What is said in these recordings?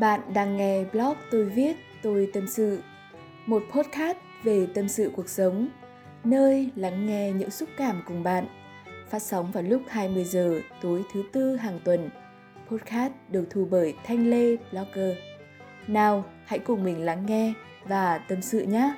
Bạn đang nghe blog tôi viết, tôi tâm sự, một podcast về tâm sự cuộc sống, nơi lắng nghe những xúc cảm cùng bạn. Phát sóng vào lúc 20 giờ tối thứ tư hàng tuần. Podcast được thu bởi Thanh Lê Blogger. Nào, hãy cùng mình lắng nghe và tâm sự nhé!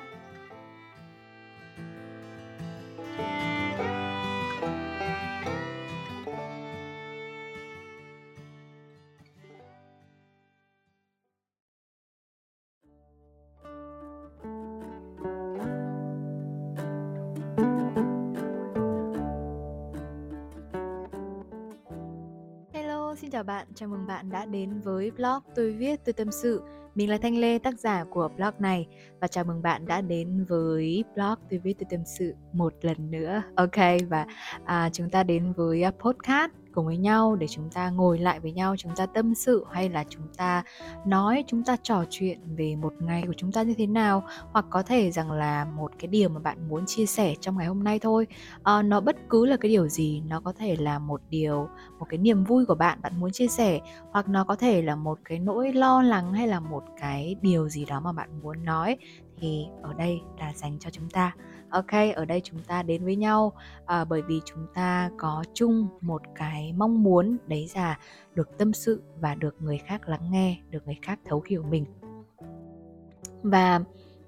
Chào bạn, chào mừng bạn đã đến với blog Tôi viết tôi tâm sự. Mình là Thanh Lê, tác giả của blog này và chào mừng bạn đã đến với blog Tôi viết tôi tâm sự một lần nữa. Ok và à, chúng ta đến với à, podcast cùng với nhau để chúng ta ngồi lại với nhau chúng ta tâm sự hay là chúng ta nói chúng ta trò chuyện về một ngày của chúng ta như thế nào? Hoặc có thể rằng là một cái điều mà bạn muốn chia sẻ trong ngày hôm nay thôi. À, nó bất cứ là cái điều gì nó có thể là một điều một cái niềm vui của bạn bạn muốn chia sẻ. Hoặc nó có thể là một cái nỗi lo lắng hay là một cái điều gì đó mà bạn muốn nói. Thì ở đây là dành cho chúng ta ok ở đây chúng ta đến với nhau. À, bởi vì chúng ta có chung một cái mong muốn đấy là được tâm sự và được người khác lắng nghe được người khác thấu hiểu mình. Và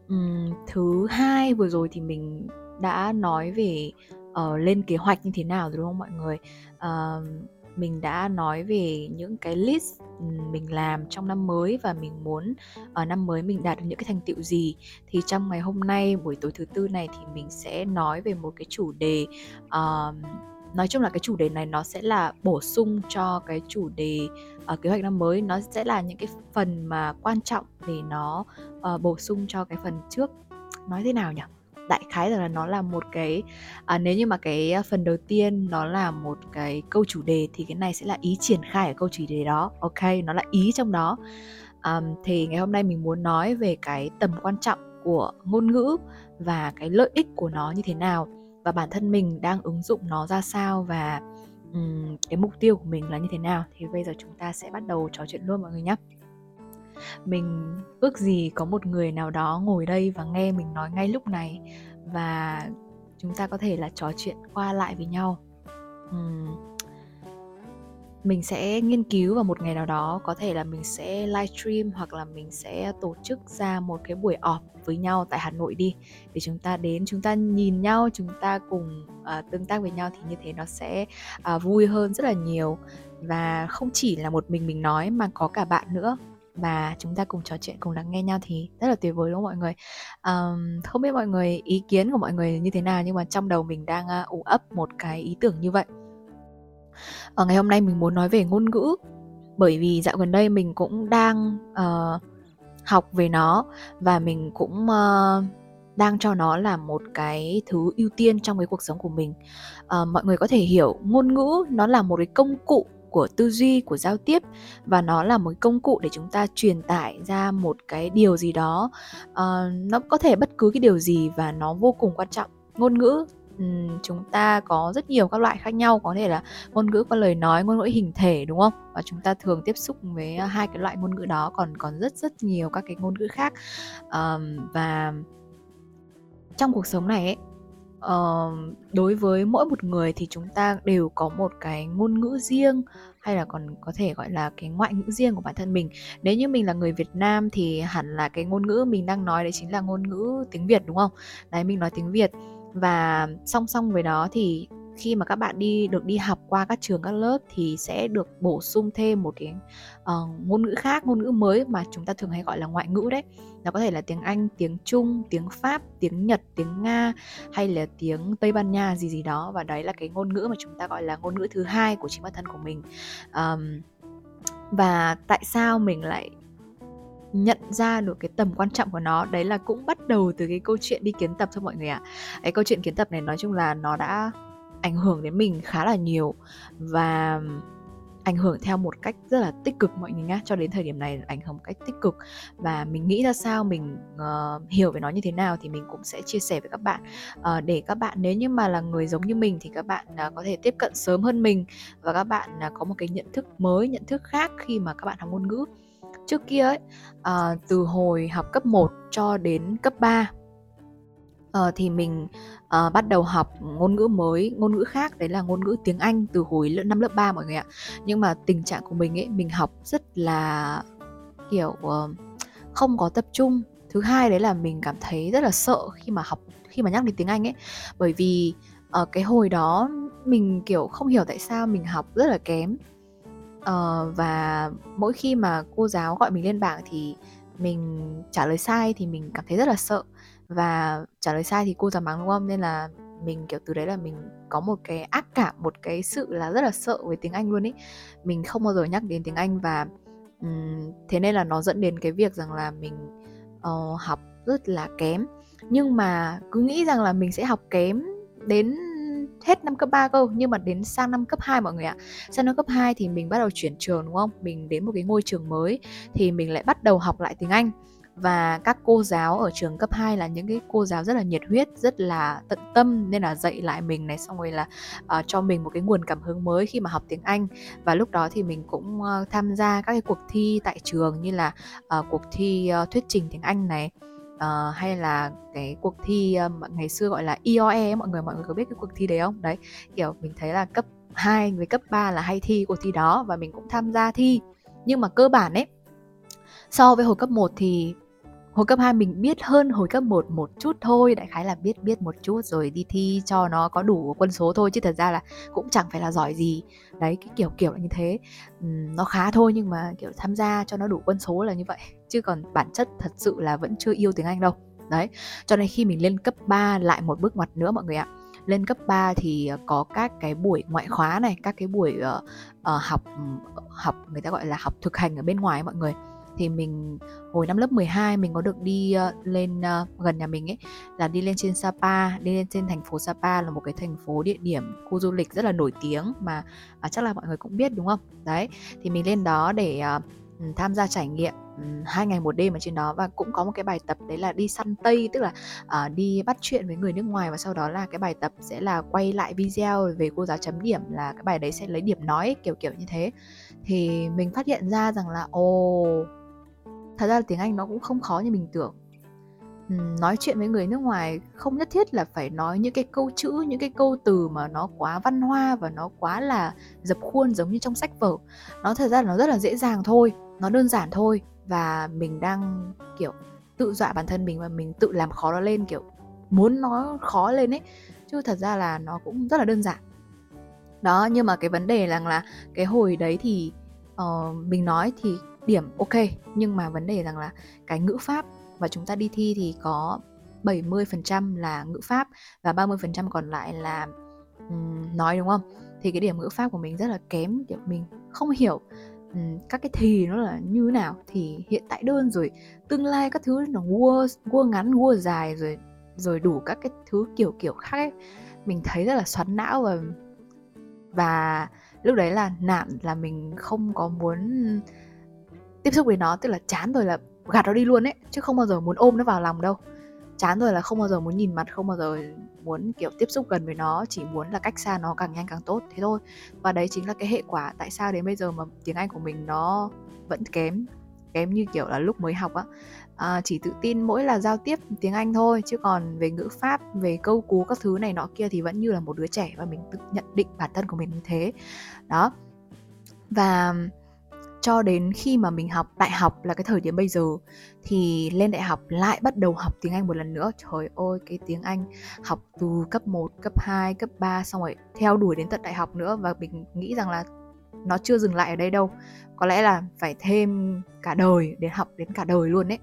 um, thứ hai vừa rồi thì mình đã nói về uh, lên kế hoạch như thế nào rồi đúng không mọi người? Uh, mình đã nói về những cái list mình làm trong năm mới và mình muốn ở năm mới mình đạt được những cái thành tựu gì thì trong ngày hôm nay buổi tối thứ tư này thì mình sẽ nói về một cái chủ đề uh, nói chung là cái chủ đề này nó sẽ là bổ sung cho cái chủ đề uh, kế hoạch năm mới. Nó sẽ là những cái phần mà quan trọng để nó uh, bổ sung cho cái phần trước. Nói thế nào nhỉ? Đại khái là nó là một cái à, nếu như mà cái à, phần đầu tiên nó là một cái câu chủ đề thì cái này sẽ là ý triển khai ở câu chủ đề đó. Ok nó là ý trong đó. Um, thì ngày hôm nay mình muốn nói về cái tầm quan trọng của ngôn ngữ và cái lợi ích của nó như thế nào và bản thân mình đang ứng dụng nó ra sao và um, cái mục tiêu của mình là như thế nào. Thì bây giờ chúng ta sẽ bắt đầu trò chuyện luôn mọi người nhé mình ước gì có một người nào đó ngồi đây và nghe mình nói ngay lúc này và chúng ta có thể là trò chuyện qua lại với nhau. Uhm. mình sẽ nghiên cứu vào một ngày nào đó có thể là mình sẽ livestream hoặc là mình sẽ tổ chức ra một cái buổi họp với nhau tại Hà Nội đi. Để chúng ta đến chúng ta nhìn nhau chúng ta cùng uh, tương tác với nhau thì như thế nó sẽ uh, vui hơn rất là nhiều. Và không chỉ là một mình mình nói mà có cả bạn nữa và chúng ta cùng trò chuyện cùng lắng nghe nhau thì rất là tuyệt vời đúng không mọi người? Um, không biết mọi người ý kiến của mọi người như thế nào nhưng mà trong đầu mình đang uh, ủ ấp một cái ý tưởng như vậy. Ở ngày hôm nay mình muốn nói về ngôn ngữ bởi vì dạo gần đây mình cũng đang uh, học về nó và mình cũng uh, đang cho nó là một cái thứ ưu tiên trong cái cuộc sống của mình. Uh, mọi người có thể hiểu ngôn ngữ nó là một cái công cụ của tư duy của giao tiếp. Và nó là một công cụ để chúng ta truyền tải ra một cái điều gì đó. Uh, nó có thể bất cứ cái điều gì và nó vô cùng quan trọng. Ngôn ngữ um, chúng ta có rất nhiều các loại khác nhau. Có thể là ngôn ngữ qua lời nói ngôn ngữ hình thể đúng không? Và chúng ta thường tiếp xúc với hai cái loại ngôn ngữ đó. Còn còn rất rất nhiều các cái ngôn ngữ khác. Um, và trong cuộc sống này ấy, uh, đối với mỗi một người thì chúng ta đều có một cái ngôn ngữ riêng hay là còn có thể gọi là cái ngoại ngữ riêng của bản thân mình. Nếu như mình là người Việt Nam thì hẳn là cái ngôn ngữ mình đang nói đấy chính là ngôn ngữ tiếng Việt đúng không? Đấy mình nói tiếng Việt. Và song song với đó thì khi mà các bạn đi được đi học qua các trường các lớp thì sẽ được bổ sung thêm một cái uh, ngôn ngữ khác ngôn ngữ mới mà chúng ta thường hay gọi là ngoại ngữ đấy. Nó có thể là tiếng anh tiếng trung tiếng pháp tiếng nhật tiếng nga hay là tiếng tây ban nha gì gì đó. Và đấy là cái ngôn ngữ mà chúng ta gọi là ngôn ngữ thứ hai của chính bản thân của mình. Um, và tại sao mình lại nhận ra được cái tầm quan trọng của nó? Đấy là cũng bắt đầu từ cái câu chuyện đi kiến tập thôi mọi người ạ. À. cái câu chuyện kiến tập này nói chung là nó đã ảnh hưởng đến mình khá là nhiều và ảnh hưởng theo một cách rất là tích cực mọi người nhé cho đến thời điểm này ảnh hưởng một cách tích cực và mình nghĩ ra sao mình uh, hiểu về nó như thế nào thì mình cũng sẽ chia sẻ với các bạn. Uh, để các bạn nếu như mà là người giống như mình thì các bạn uh, có thể tiếp cận sớm hơn mình và các bạn uh, có một cái nhận thức mới nhận thức khác khi mà các bạn học ngôn ngữ. Trước kia ấy uh, từ hồi học cấp 1 cho đến cấp 3 uh, thì mình uh, bắt đầu học ngôn ngữ mới ngôn ngữ khác đấy là ngôn ngữ tiếng Anh từ hồi lớp năm lớp 3 mọi người ạ. Nhưng mà tình trạng của mình ấy mình học rất là kiểu uh, không có tập trung. Thứ hai đấy là mình cảm thấy rất là sợ khi mà học khi mà nhắc đến tiếng Anh ấy. Bởi vì ở uh, cái hồi đó mình kiểu không hiểu tại sao mình học rất là kém. Uh, và mỗi khi mà cô giáo gọi mình lên bảng thì mình trả lời sai thì mình cảm thấy rất là sợ và trả lời sai thì cô giáo mắng đúng không? Nên là mình kiểu từ đấy là mình có một cái ác cảm một cái sự là rất là sợ với tiếng anh luôn ý. Mình không bao giờ nhắc đến tiếng anh và um, thế nên là nó dẫn đến cái việc rằng là mình uh, học rất là kém. Nhưng mà cứ nghĩ rằng là mình sẽ học kém đến hết năm cấp 3 cơ nhưng mà đến sang năm cấp 2 mọi người ạ. Sang năm cấp 2 thì mình bắt đầu chuyển trường đúng không? Mình đến một cái ngôi trường mới thì mình lại bắt đầu học lại tiếng Anh và các cô giáo ở trường cấp 2 là những cái cô giáo rất là nhiệt huyết rất là tận tâm nên là dạy lại mình này xong rồi là uh, cho mình một cái nguồn cảm hứng mới khi mà học tiếng Anh. Và lúc đó thì mình cũng uh, tham gia các cái cuộc thi tại trường như là uh, cuộc thi uh, thuyết trình tiếng Anh này uh, hay là cái cuộc thi uh, ngày xưa gọi là IOE mọi người mọi người có biết cái cuộc thi đấy không? Đấy kiểu mình thấy là cấp 2 với cấp 3 là hay thi cuộc thi đó và mình cũng tham gia thi. Nhưng mà cơ bản ấy so với hồi cấp 1 thì hồi cấp 2 mình biết hơn hồi cấp 1 một chút thôi đại khái là biết biết một chút rồi đi thi cho nó có đủ quân số thôi chứ thật ra là cũng chẳng phải là giỏi gì. Đấy cái kiểu kiểu là như thế. Uhm, nó khá thôi nhưng mà kiểu tham gia cho nó đủ quân số là như vậy. Chứ còn bản chất thật sự là vẫn chưa yêu tiếng Anh đâu. Đấy cho nên khi mình lên cấp 3 lại một bước ngoặt nữa mọi người ạ. Lên cấp 3 thì ờ, có các cái buổi ngoại khóa này các cái buổi uh, uh, học học người ta gọi là học thực hành ở bên ngoài mọi người thì mình hồi năm lớp 12 mình có được đi uh, lên uh, gần nhà mình ấy là đi lên trên Sapa, đi lên trên thành phố Sapa là một cái thành phố địa điểm khu du lịch rất là nổi tiếng mà uh, chắc là mọi người cũng biết đúng không? Đấy, thì mình lên đó để uh, tham gia trải nghiệm hai ngày một đêm ở trên đó và cũng có một cái bài tập đấy là đi săn tây tức là uh, đi bắt chuyện với người nước ngoài và sau đó là cái bài tập sẽ là quay lại video về cô giáo chấm điểm là cái bài đấy sẽ lấy điểm nói kiểu kiểu như thế thì mình phát hiện ra rằng là ồ oh, thật ra là tiếng anh nó cũng không khó như mình tưởng. Nói chuyện với người nước ngoài không nhất thiết là phải nói những cái câu chữ những cái câu từ mà nó quá văn hoa và nó quá là dập khuôn giống như trong sách vở. Nó thật ra là nó rất là dễ dàng thôi nó đơn giản thôi và mình đang kiểu tự dọa bản thân mình và mình tự làm khó nó lên kiểu muốn nó khó lên ấy. Chứ thật ra là nó cũng rất là đơn giản. Đó nhưng mà cái vấn đề là là cái hồi đấy thì uh, mình nói thì điểm ok. Nhưng mà vấn đề rằng là cái ngữ pháp và chúng ta đi thi thì có 70% là ngữ pháp và 30% còn lại là um, nói đúng không? Thì cái điểm ngữ pháp của mình rất là kém, kiểu mình không hiểu um, các cái thì nó là như thế nào. Thì hiện tại đơn rồi tương lai các thứ nó vua vua ngắn vua dài rồi rồi đủ các cái thứ kiểu kiểu khác ấy. Mình thấy rất là xoắn não và và lúc đấy là nản là mình không có muốn tiếp xúc với nó tức là chán rồi là gạt nó đi luôn ấy chứ không bao giờ muốn ôm nó vào lòng đâu. Chán rồi là không bao giờ muốn nhìn mặt không bao giờ muốn kiểu tiếp xúc gần với nó chỉ muốn là cách xa nó càng nhanh càng tốt thế thôi. Và đấy chính là cái hệ quả tại sao đến bây giờ mà tiếng anh của mình nó vẫn kém kém như kiểu là lúc mới học á. À, chỉ tự tin mỗi là giao tiếp tiếng anh thôi chứ còn về ngữ pháp về câu cú các thứ này nọ kia thì vẫn như là một đứa trẻ và mình tự nhận định bản thân của mình như thế. Đó. Và cho đến khi mà mình học đại học là cái thời điểm bây giờ thì lên đại học lại bắt đầu học tiếng Anh một lần nữa. Trời ơi, cái tiếng Anh học từ cấp 1, cấp 2, cấp 3 xong rồi theo đuổi đến tận đại học nữa và mình nghĩ rằng là nó chưa dừng lại ở đây đâu. Có lẽ là phải thêm cả đời để học đến cả đời luôn đấy.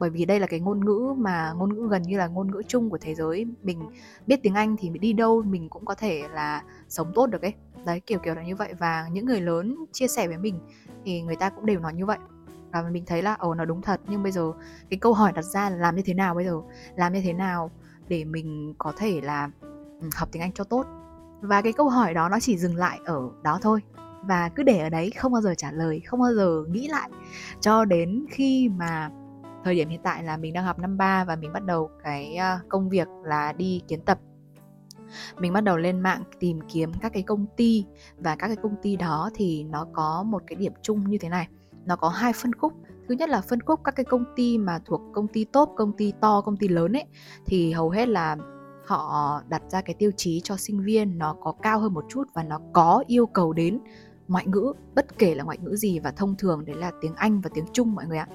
Bởi vì đây là cái ngôn ngữ mà ngôn ngữ gần như là ngôn ngữ chung của thế giới. Mình biết tiếng Anh thì đi đâu, mình cũng có thể là sống tốt được ấy. Đấy, kiểu kiểu là như vậy. Và những người lớn chia sẻ với mình thì người ta cũng đều nói như vậy. Và mình thấy là, ồ, nó đúng thật. Nhưng bây giờ cái câu hỏi đặt ra là làm như thế nào bây giờ? Làm như thế nào để mình có thể là ừ, học tiếng anh cho tốt? Và cái câu hỏi đó nó chỉ dừng lại ở đó thôi. Và cứ để ở đấy, không bao giờ trả lời, không bao giờ nghĩ lại cho đến khi mà thời điểm hiện tại là mình đang học năm 3 và mình bắt đầu cái ờ, công việc là đi kiến tập. Mình bắt đầu lên mạng tìm kiếm các cái công ty và các cái công ty đó thì nó có một cái điểm chung như thế này. Nó có hai phân khúc. Thứ nhất là phân khúc các cái công ty mà thuộc công ty top, công ty to, công ty lớn ấy, thì hầu hết là họ đặt ra cái tiêu chí cho sinh viên nó có cao hơn một chút và nó có yêu cầu đến ngoại ngữ bất kể là ngoại ngữ gì và thông thường đấy là tiếng Anh và tiếng Trung mọi người ạ.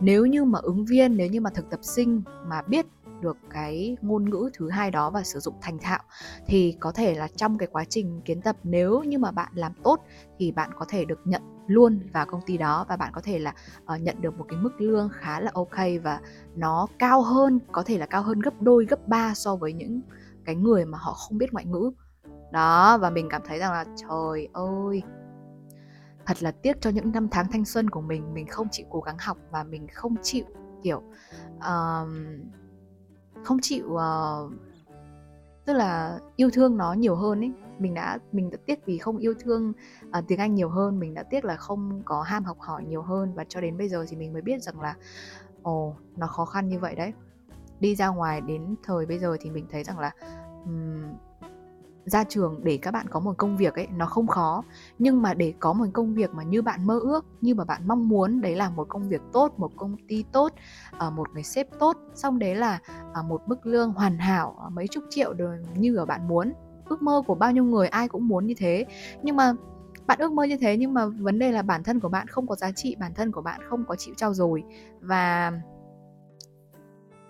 Nếu như mà ứng viên nếu như mà thực tập sinh mà biết được cái ngôn ngữ thứ hai đó và sử dụng thành thạo thì có thể là trong cái quá trình kiến tập nếu như mà bạn làm tốt thì bạn có thể được nhận luôn vào công ty đó và bạn có thể là uh, nhận được một cái mức lương khá là ok và nó cao hơn có thể là cao hơn gấp đôi gấp ba so với những cái người mà họ không biết ngoại ngữ đó và mình cảm thấy rằng là trời ơi thật là tiếc cho những năm tháng thanh xuân của mình mình không chịu cố gắng học và mình không chịu kiểu uh, không chịu uh, tức là yêu thương nó nhiều hơn ấy. Mình đã mình đã tiếc vì không yêu thương uh, tiếng Anh nhiều hơn mình đã tiếc là không có ham học hỏi nhiều hơn và cho đến bây giờ thì mình mới biết rằng là ồ oh, nó khó khăn như vậy đấy. Đi ra ngoài đến thời bây giờ thì mình thấy rằng là um, ra trường để các bạn có một công việc ấy, nó không khó. Nhưng mà để có một công việc mà như bạn mơ ước, như mà bạn mong muốn, đấy là một công việc tốt, một công ty tốt ờ, một người sếp tốt, xong đấy là ờ, một mức lương hoàn hảo ờ, mấy chục triệu như ở bạn muốn. Ước mơ của bao nhiêu người ai cũng muốn như thế. Nhưng mà bạn ước mơ như thế nhưng mà vấn đề là bản thân của bạn không có giá trị, bản thân của bạn không có chịu trao dồi. Và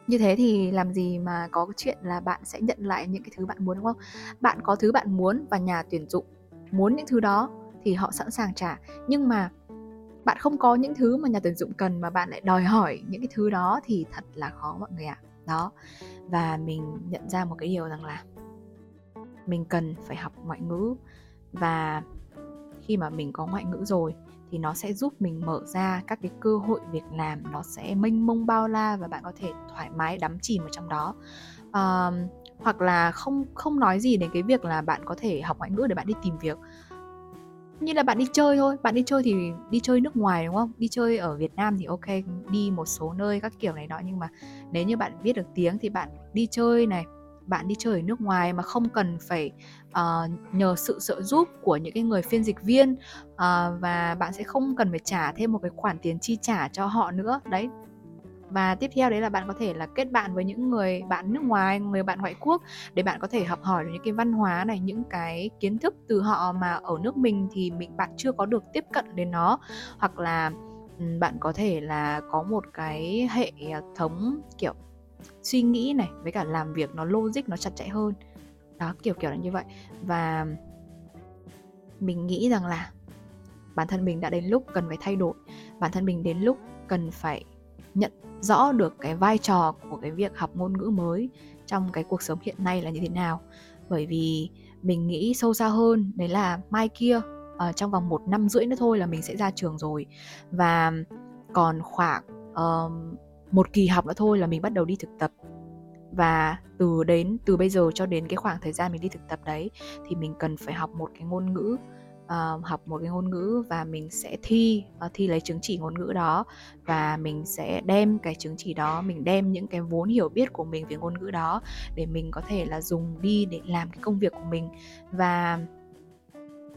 như thế thì làm gì mà có cái chuyện là bạn sẽ nhận lại những cái thứ bạn muốn, đúng không? Bạn có thứ bạn muốn và nhà tuyển dụng muốn những thứ đó thì họ sẵn sàng trả. Nhưng mà bạn không có những thứ mà nhà tuyển dụng cần mà bạn lại đòi hỏi những cái thứ đó thì thật là khó mọi người ạ. À. đó. Và mình nhận ra một cái điều rằng là mình cần phải học ngoại ngữ. Và khi mà mình có ngoại ngữ rồi thì nó sẽ giúp mình mở ra các cái cơ hội việc làm nó sẽ mênh mông bao la và bạn có thể thoải mái đắm chìm ở trong đó. Uh, hoặc là không không nói gì đến cái việc là bạn có thể học ngoại ngữ để bạn đi tìm việc. Như là bạn đi chơi thôi bạn đi chơi thì đi chơi nước ngoài đúng không? Đi chơi ở việt nam thì ok đi một số nơi các kiểu này đó nhưng mà nếu như bạn biết được tiếng thì bạn đi chơi này bạn đi chơi ở nước ngoài mà không cần phải uh, nhờ sự trợ giúp của những cái người phiên dịch viên uh, và bạn sẽ không cần phải trả thêm một cái khoản tiền chi trả cho họ nữa. Đấy. Và tiếp theo đấy là bạn có thể là kết bạn với những người bạn nước ngoài người bạn ngoại quốc để bạn có thể học hỏi được những cái văn hóa này những cái kiến thức từ họ mà ở nước mình thì mình bạn chưa có được tiếp cận đến nó. Hoặc là bạn có thể là có một cái hệ thống kiểu suy nghĩ này với cả làm việc nó logic nó chặt chẽ hơn. Đó kiểu kiểu là như vậy. Và mình nghĩ rằng là bản thân mình đã đến lúc cần phải thay đổi. Bản thân mình đến lúc cần phải nhận rõ được cái vai trò của cái việc học ngôn ngữ mới trong cái cuộc sống hiện nay là như thế nào. Bởi vì mình nghĩ sâu xa hơn đấy là mai kia uh, trong vòng một năm rưỡi nữa thôi là mình sẽ ra trường rồi. Và còn khoảng um, một kỳ học nữa thôi là mình bắt đầu đi thực tập. Và từ đến từ bây giờ cho đến cái khoảng thời gian mình đi thực tập đấy thì mình cần phải học một cái ngôn ngữ uh, học một cái ngôn ngữ và mình sẽ thi uh, thi lấy chứng chỉ ngôn ngữ đó. Và mình sẽ đem cái chứng chỉ đó mình đem những cái vốn hiểu biết của mình về ngôn ngữ đó để mình có thể là dùng đi để làm cái công việc của mình. Và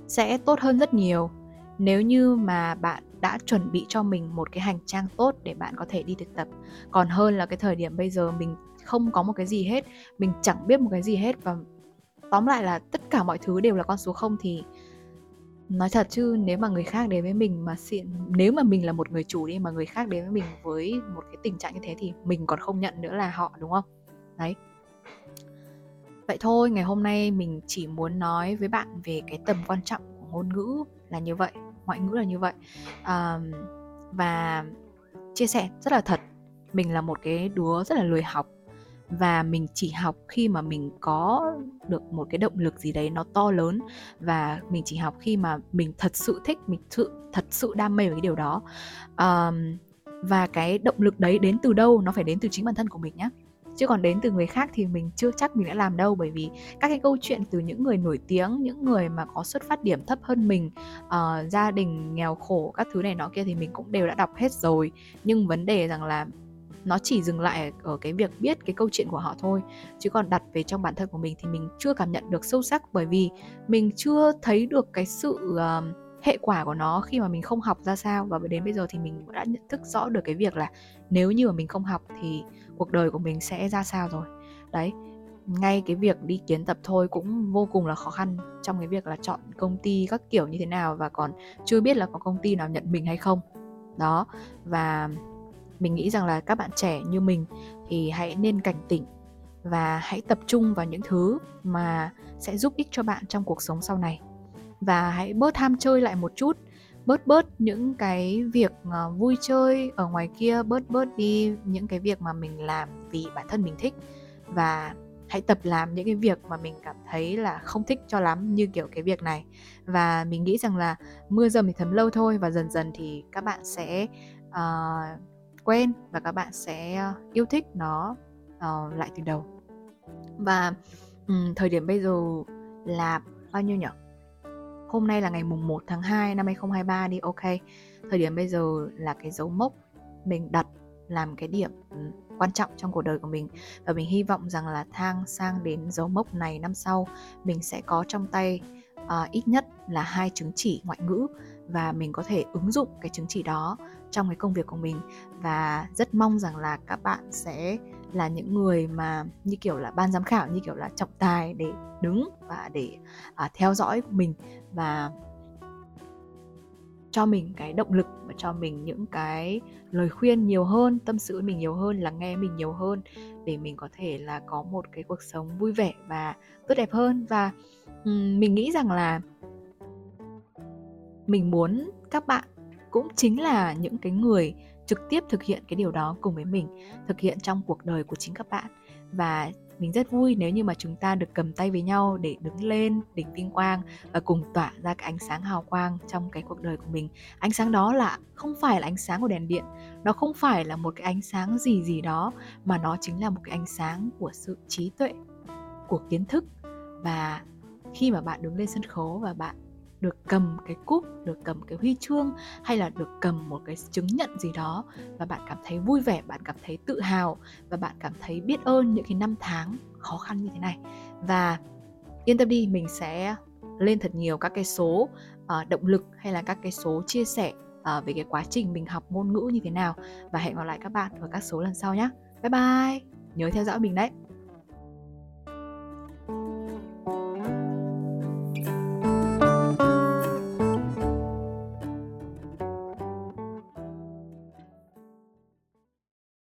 sẽ tốt hơn rất nhiều. Nếu như mà bạn đã chuẩn bị cho mình một cái hành trang tốt để bạn có thể đi thực tập. Còn hơn là cái thời điểm bây giờ mình không có một cái gì hết, mình chẳng biết một cái gì hết và tóm lại là tất cả mọi thứ đều là con số không thì nói thật chứ nếu mà người khác đến với mình mà xịn, nếu mà mình là một người chủ đi mà người khác đến với mình với một cái tình trạng như thế thì mình còn không nhận nữa là họ, đúng không? Đấy. Vậy thôi, ngày hôm nay mình chỉ muốn nói với bạn về cái tầm quan trọng của ngôn ngữ là như vậy ngoại ngữ là như vậy. À, và chia sẻ rất là thật mình là một cái đứa rất là lười học và mình chỉ học khi mà mình có được một cái động lực gì đấy nó to lớn và mình chỉ học khi mà mình thật sự thích mình sự thật sự đam mê với cái điều đó. Um, và cái động lực đấy đến từ đâu? Nó phải đến từ chính bản thân của mình nhé chứ còn đến từ người khác thì mình chưa chắc mình đã làm đâu bởi vì các cái câu chuyện từ những người nổi tiếng những người mà có xuất phát điểm thấp hơn mình uh, gia đình nghèo khổ các thứ này nọ kia thì mình cũng đều đã đọc hết rồi. Nhưng vấn đề rằng là nó chỉ dừng lại ở cái việc biết cái câu chuyện của họ thôi. Chứ còn đặt về trong bản thân của mình thì mình chưa cảm nhận được sâu sắc bởi vì mình chưa thấy được cái sự uh, hệ quả của nó khi mà mình không học ra sao. Và đến bây giờ thì mình đã nhận thức rõ được cái việc là nếu như mà mình không học thì cuộc đời của mình sẽ ra sao rồi. Đấy, ngay cái việc đi kiến tập thôi cũng vô cùng là khó khăn trong cái việc là chọn công ty các kiểu như thế nào và còn chưa biết là có công ty nào nhận mình hay không. Đó, và mình nghĩ rằng là các bạn trẻ như mình thì hãy nên cảnh tỉnh và hãy tập trung vào những thứ mà sẽ giúp ích cho bạn trong cuộc sống sau này và hãy bớt ham chơi lại một chút. Bớt bớt những cái việc ờ, vui chơi ở ngoài kia bớt bớt đi những cái việc mà mình làm vì bản thân mình thích. Và hãy tập làm những cái việc mà mình cảm thấy là không thích cho lắm như kiểu cái việc này. Và mình nghĩ rằng là mưa dầm thì thấm lâu thôi và dần dần thì các bạn sẽ uh, quen và các bạn sẽ yêu thích nó uh, lại từ đầu. Và um, thời điểm bây giờ là bao nhiêu nhỉ? Hôm nay là ngày mùng 1 tháng 2 năm 2023 đi ok. Thời điểm bây giờ là cái dấu mốc mình đặt làm cái điểm ừ, quan trọng trong cuộc đời của mình và mình hy vọng rằng là thang sang đến dấu mốc này năm sau mình sẽ có trong tay uh, ít nhất là hai chứng chỉ ngoại ngữ và mình có thể ứng dụng cái chứng chỉ đó trong cái công việc của mình và rất mong rằng là các bạn sẽ là những người mà như kiểu là ban giám khảo như kiểu là trọng tài để đứng và để à, theo dõi mình và cho mình cái động lực và cho mình những cái lời khuyên nhiều hơn tâm sự mình nhiều hơn lắng nghe mình nhiều hơn để mình có thể là có một cái cuộc sống vui vẻ và tốt đẹp hơn. Và um, mình nghĩ rằng là mình muốn các bạn cũng chính là những cái người trực tiếp thực hiện cái điều đó cùng với mình, thực hiện trong cuộc đời của chính các bạn. Và mình rất vui nếu như mà chúng ta được cầm tay với nhau để đứng lên, đỉnh vinh quang và cùng tỏa ra cái ánh sáng hào quang trong cái cuộc đời của mình. Ánh sáng đó là không phải là ánh sáng của đèn điện, nó không phải là một cái ánh sáng gì gì đó, mà nó chính là một cái ánh sáng của sự trí tuệ, của kiến thức. Và khi mà bạn đứng lên sân khấu và bạn được cầm cái cúp được cầm cái huy chương hay là được cầm một cái chứng nhận gì đó và bạn cảm thấy vui vẻ bạn cảm thấy tự hào và bạn cảm thấy biết ơn những cái năm tháng khó khăn như thế này. Và yên tâm đi mình sẽ lên thật nhiều các cái số uh, động lực hay là các cái số chia sẻ uh, về cái quá trình mình học ngôn ngữ như thế nào. Và hẹn gặp lại các bạn ở các số lần sau nhé bye bye! Nhớ theo dõi mình đấy!